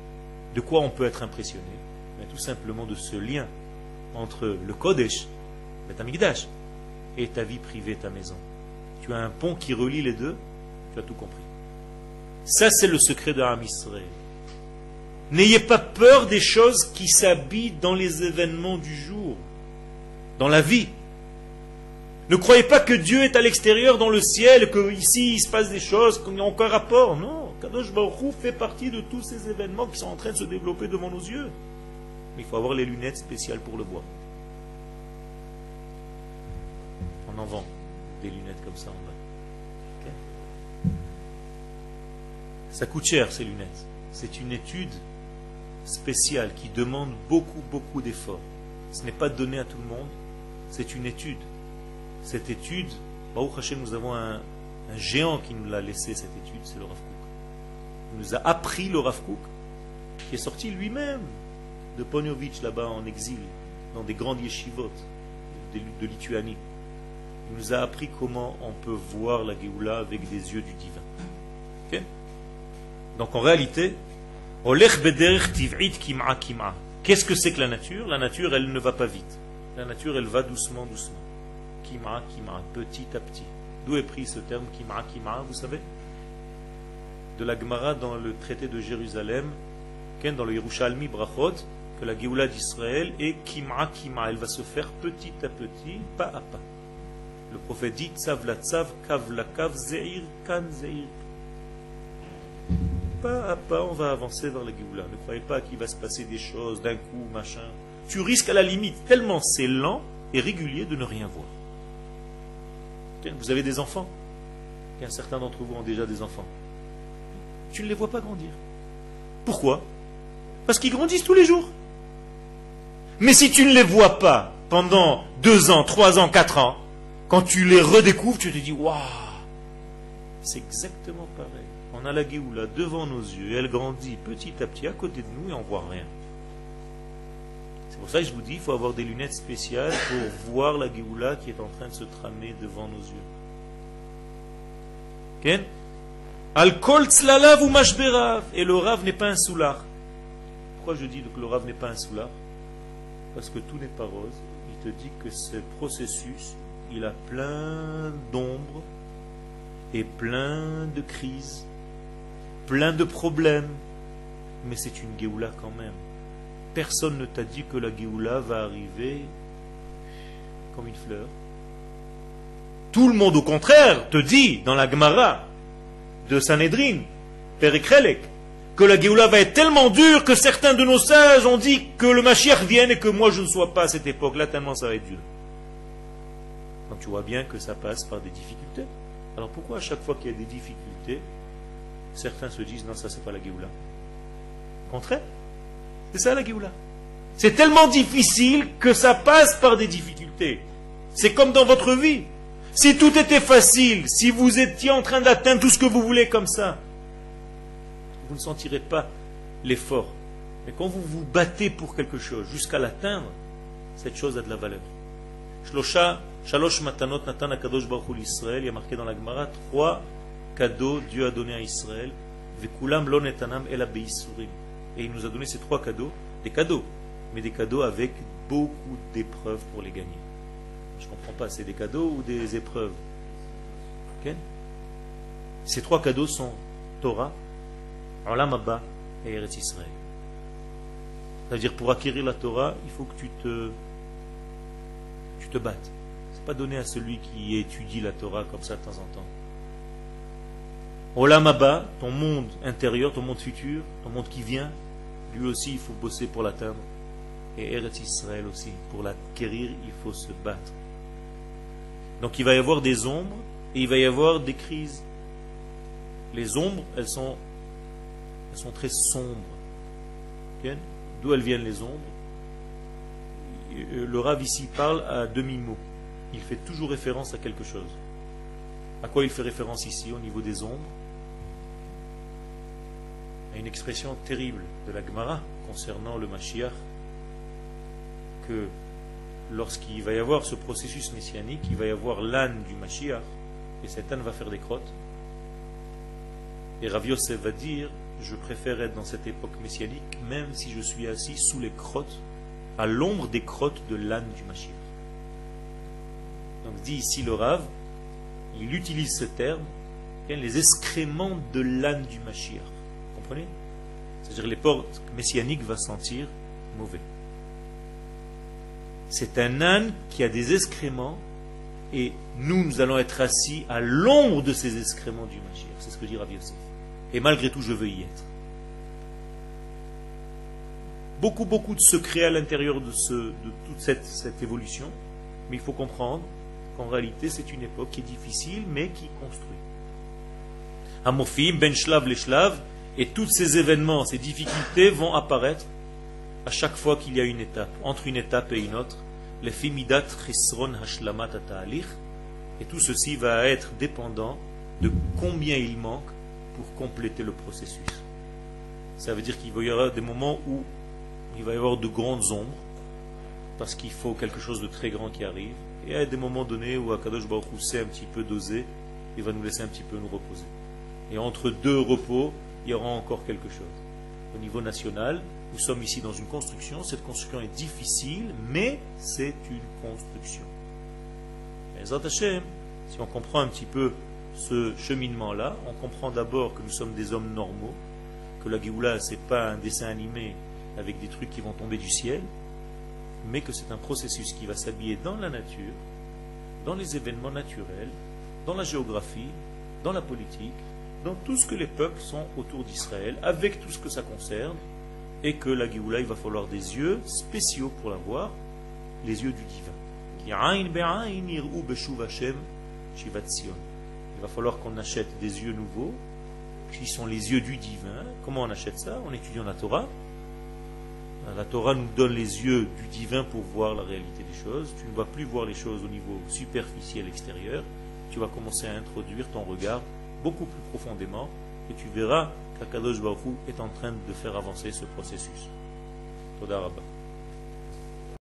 De quoi on peut être impressionné? Mais Tout simplement de ce lien entre le Kodesh, Beth Amikdash, et ta vie privée, ta maison. Tu as un pont qui relie les deux, tu as tout compris. Ça, c'est le secret de Israël. N'ayez pas peur des choses qui s'habillent dans les événements du jour, dans la vie. Ne croyez pas que Dieu est à l'extérieur dans le ciel, que ici il se passe des choses, qu'il n'y a aucun rapport. Non, Kadosh Baruch fait partie de tous ces événements qui sont en train de se développer devant nos yeux. Mais il faut avoir les lunettes spéciales pour le voir. On en vend des lunettes comme ça en bas. Ça coûte cher ces lunettes. C'est une étude spéciale qui demande beaucoup, beaucoup d'efforts. Ce n'est pas donné à tout le monde, c'est une étude. Cette étude, Baruch Hashem, nous avons un, géant qui nous l'a laissé, cette étude, c'est le Rav. Il nous a appris le Rav qui est sorti lui-même de Ponovitch là-bas en exil, dans des grandes yeshivot de, Lituanie. Il nous a appris comment on peut voir la Géoula avec des yeux du divin. Donc en réalité, Qu'est-ce que c'est que la nature? La nature, elle ne va pas vite. La nature, elle va doucement, doucement. Kima, kima, petit à petit. D'où est pris ce terme kima, kima, vous savez? De la Gemara dans le traité de Jérusalem, dans le Yerushalmi Brachot, que la Géoula d'Israël est kima kima. Elle va se faire petit à petit, pas à pas. Le prophète dit tzav la tzav, kav la kav, zeir kan zeir. Pas à pas, on va avancer vers la Géoula. Ne croyez pas qu'il va se passer des choses d'un coup, machin. Tu risques à la limite, tellement c'est lent et régulier de ne rien voir. Vous avez des enfants? Certains d'entre vous ont déjà des enfants. Tu ne les vois pas grandir. Pourquoi? Parce qu'ils grandissent tous les jours. Mais si tu ne les vois pas pendant deux ans, trois ans, quatre ans, quand tu les redécouvres, tu te dis Waouh C'est exactement pareil. On a la Géoula devant nos yeux, elle grandit petit à petit à côté de nous et on ne voit rien. Pour ça je vous dis il faut avoir des lunettes spéciales pour voir la Géoula qui est en train de se tramer devant nos yeux. Al-Kol ou Mashberav. Et le Rav n'est pas un soulard. Pourquoi je dis que le Rav n'est pas un soulard? Parce que tout n'est pas rose. Il te dit que ce processus, il a plein d'ombres et plein de crises, plein de problèmes, mais c'est une Géoula quand même. Personne ne t'a dit que la Géoula va arriver comme une fleur. Tout le monde, au contraire, te dit dans la Gemara de Sanhedrin, Perikrelek, que la Géoula va être tellement dure que certains de nos sages ont dit que le Mashiach vienne et que moi je ne sois pas à cette époque-là, tellement ça va être dur. Donc tu vois bien que ça passe par des difficultés. Alors pourquoi à chaque fois qu'il y a des difficultés, certains se disent non, ça c'est pas la Géoula? Contraire. C'est ça la Géoula. C'est tellement difficile que ça passe par des difficultés. C'est comme dans votre vie. Si tout était facile, si vous étiez en train d'atteindre tout ce que vous voulez comme ça, vous ne sentirez pas l'effort. Mais quand vous vous battez pour quelque chose jusqu'à l'atteindre, cette chose a de la valeur. Shlosha, Shalosh Matanot Natan Akadosh Baruch l'Israël, il y a marqué dans la Gemara, trois cadeaux Dieu a donné à Israël, Vekulam Lo Netanam El Et il nous a donné ces trois cadeaux, des cadeaux, mais des cadeaux avec beaucoup d'épreuves pour les gagner. Je ne comprends pas, c'est des cadeaux ou des épreuves? Ces trois cadeaux sont Torah, Olam Abba et Eretz Israël. C'est-à-dire pour acquérir la Torah, il faut que tu te, tu te battes. Ce n'est pas donné à celui qui étudie la Torah comme ça de temps en temps. Olam Abba, ton monde intérieur, ton monde futur, ton monde qui vient, lui aussi il faut bosser pour l'atteindre et Eretz Israël aussi. Pour l'acquérir, il faut se battre. Donc il va y avoir des ombres et il va y avoir des crises. Les ombres, elles sont, elles sont très sombres. D'où elles viennent les ombres? Le Rav ici parle à demi-mot. Il fait toujours référence à quelque chose. À quoi il fait référence ici au niveau des ombres? Une expression terrible de la Gemara concernant le Mashiach que lorsqu'il va y avoir ce processus messianique, il va y avoir l'âne du Mashiach, et cet âne va faire des crottes. Et Rav Yosef va dire, je préfère être dans cette époque messianique, même si je suis assis sous les crottes, à l'ombre des crottes de l'âne du Mashiach. Donc dit ici le Rav, il utilise ce terme, les excréments de l'âne du Mashiach. C'est-à-dire l'époque messianique va sentir mauvais. C'est un âne qui a des excréments et nous, nous allons être assis à l'ombre de ces excréments du Mashiach. C'est ce que dit Rabbi Yosef. Et malgré tout, je veux y être. Beaucoup, beaucoup de secrets à l'intérieur de, toute cette, évolution, mais il faut comprendre qu'en réalité, c'est une époque qui est difficile, mais qui construit. Amofim, Ben Shlav, Les et tous ces événements, ces difficultés vont apparaître à chaque fois qu'il y a une étape, entre une étape et une autre, le fimidat chisron hashlamat et tout ceci va être dépendant de combien il manque pour compléter le processus. Ça veut dire qu'il va y avoir des moments où il va y avoir de grandes ombres, parce qu'il faut quelque chose de très grand qui arrive, et à des moments donnés où Akadosh Baruch Hu un petit peu doser, il va nous laisser un petit peu nous reposer. Et entre deux repos, il y aura encore quelque chose. Au niveau national, nous sommes ici dans une construction. Cette construction est difficile, mais c'est une construction. Et si on comprend un petit peu ce cheminement-là, on comprend d'abord que nous sommes des hommes normaux, que la Géoula, ce n'est pas un dessin animé avec des trucs qui vont tomber du ciel, mais que c'est un processus qui va s'habiller dans la nature, dans les événements naturels, dans la géographie, dans la politique, dans tout ce que les peuples sont autour d'Israël, avec tout ce que ça concerne, et que la Géoula, il va falloir des yeux spéciaux pour la voir, les yeux du divin. Il va falloir qu'on achète des yeux nouveaux, qui sont les yeux du divin. Comment on achète ça? En étudiant la Torah. La Torah nous donne les yeux du divin pour voir la réalité des choses. Tu ne vas plus voir les choses au niveau superficiel extérieur. Tu vas commencer à introduire ton regard beaucoup plus profondément et tu verras qu'Akadosh Baruch est en train de faire avancer ce processus.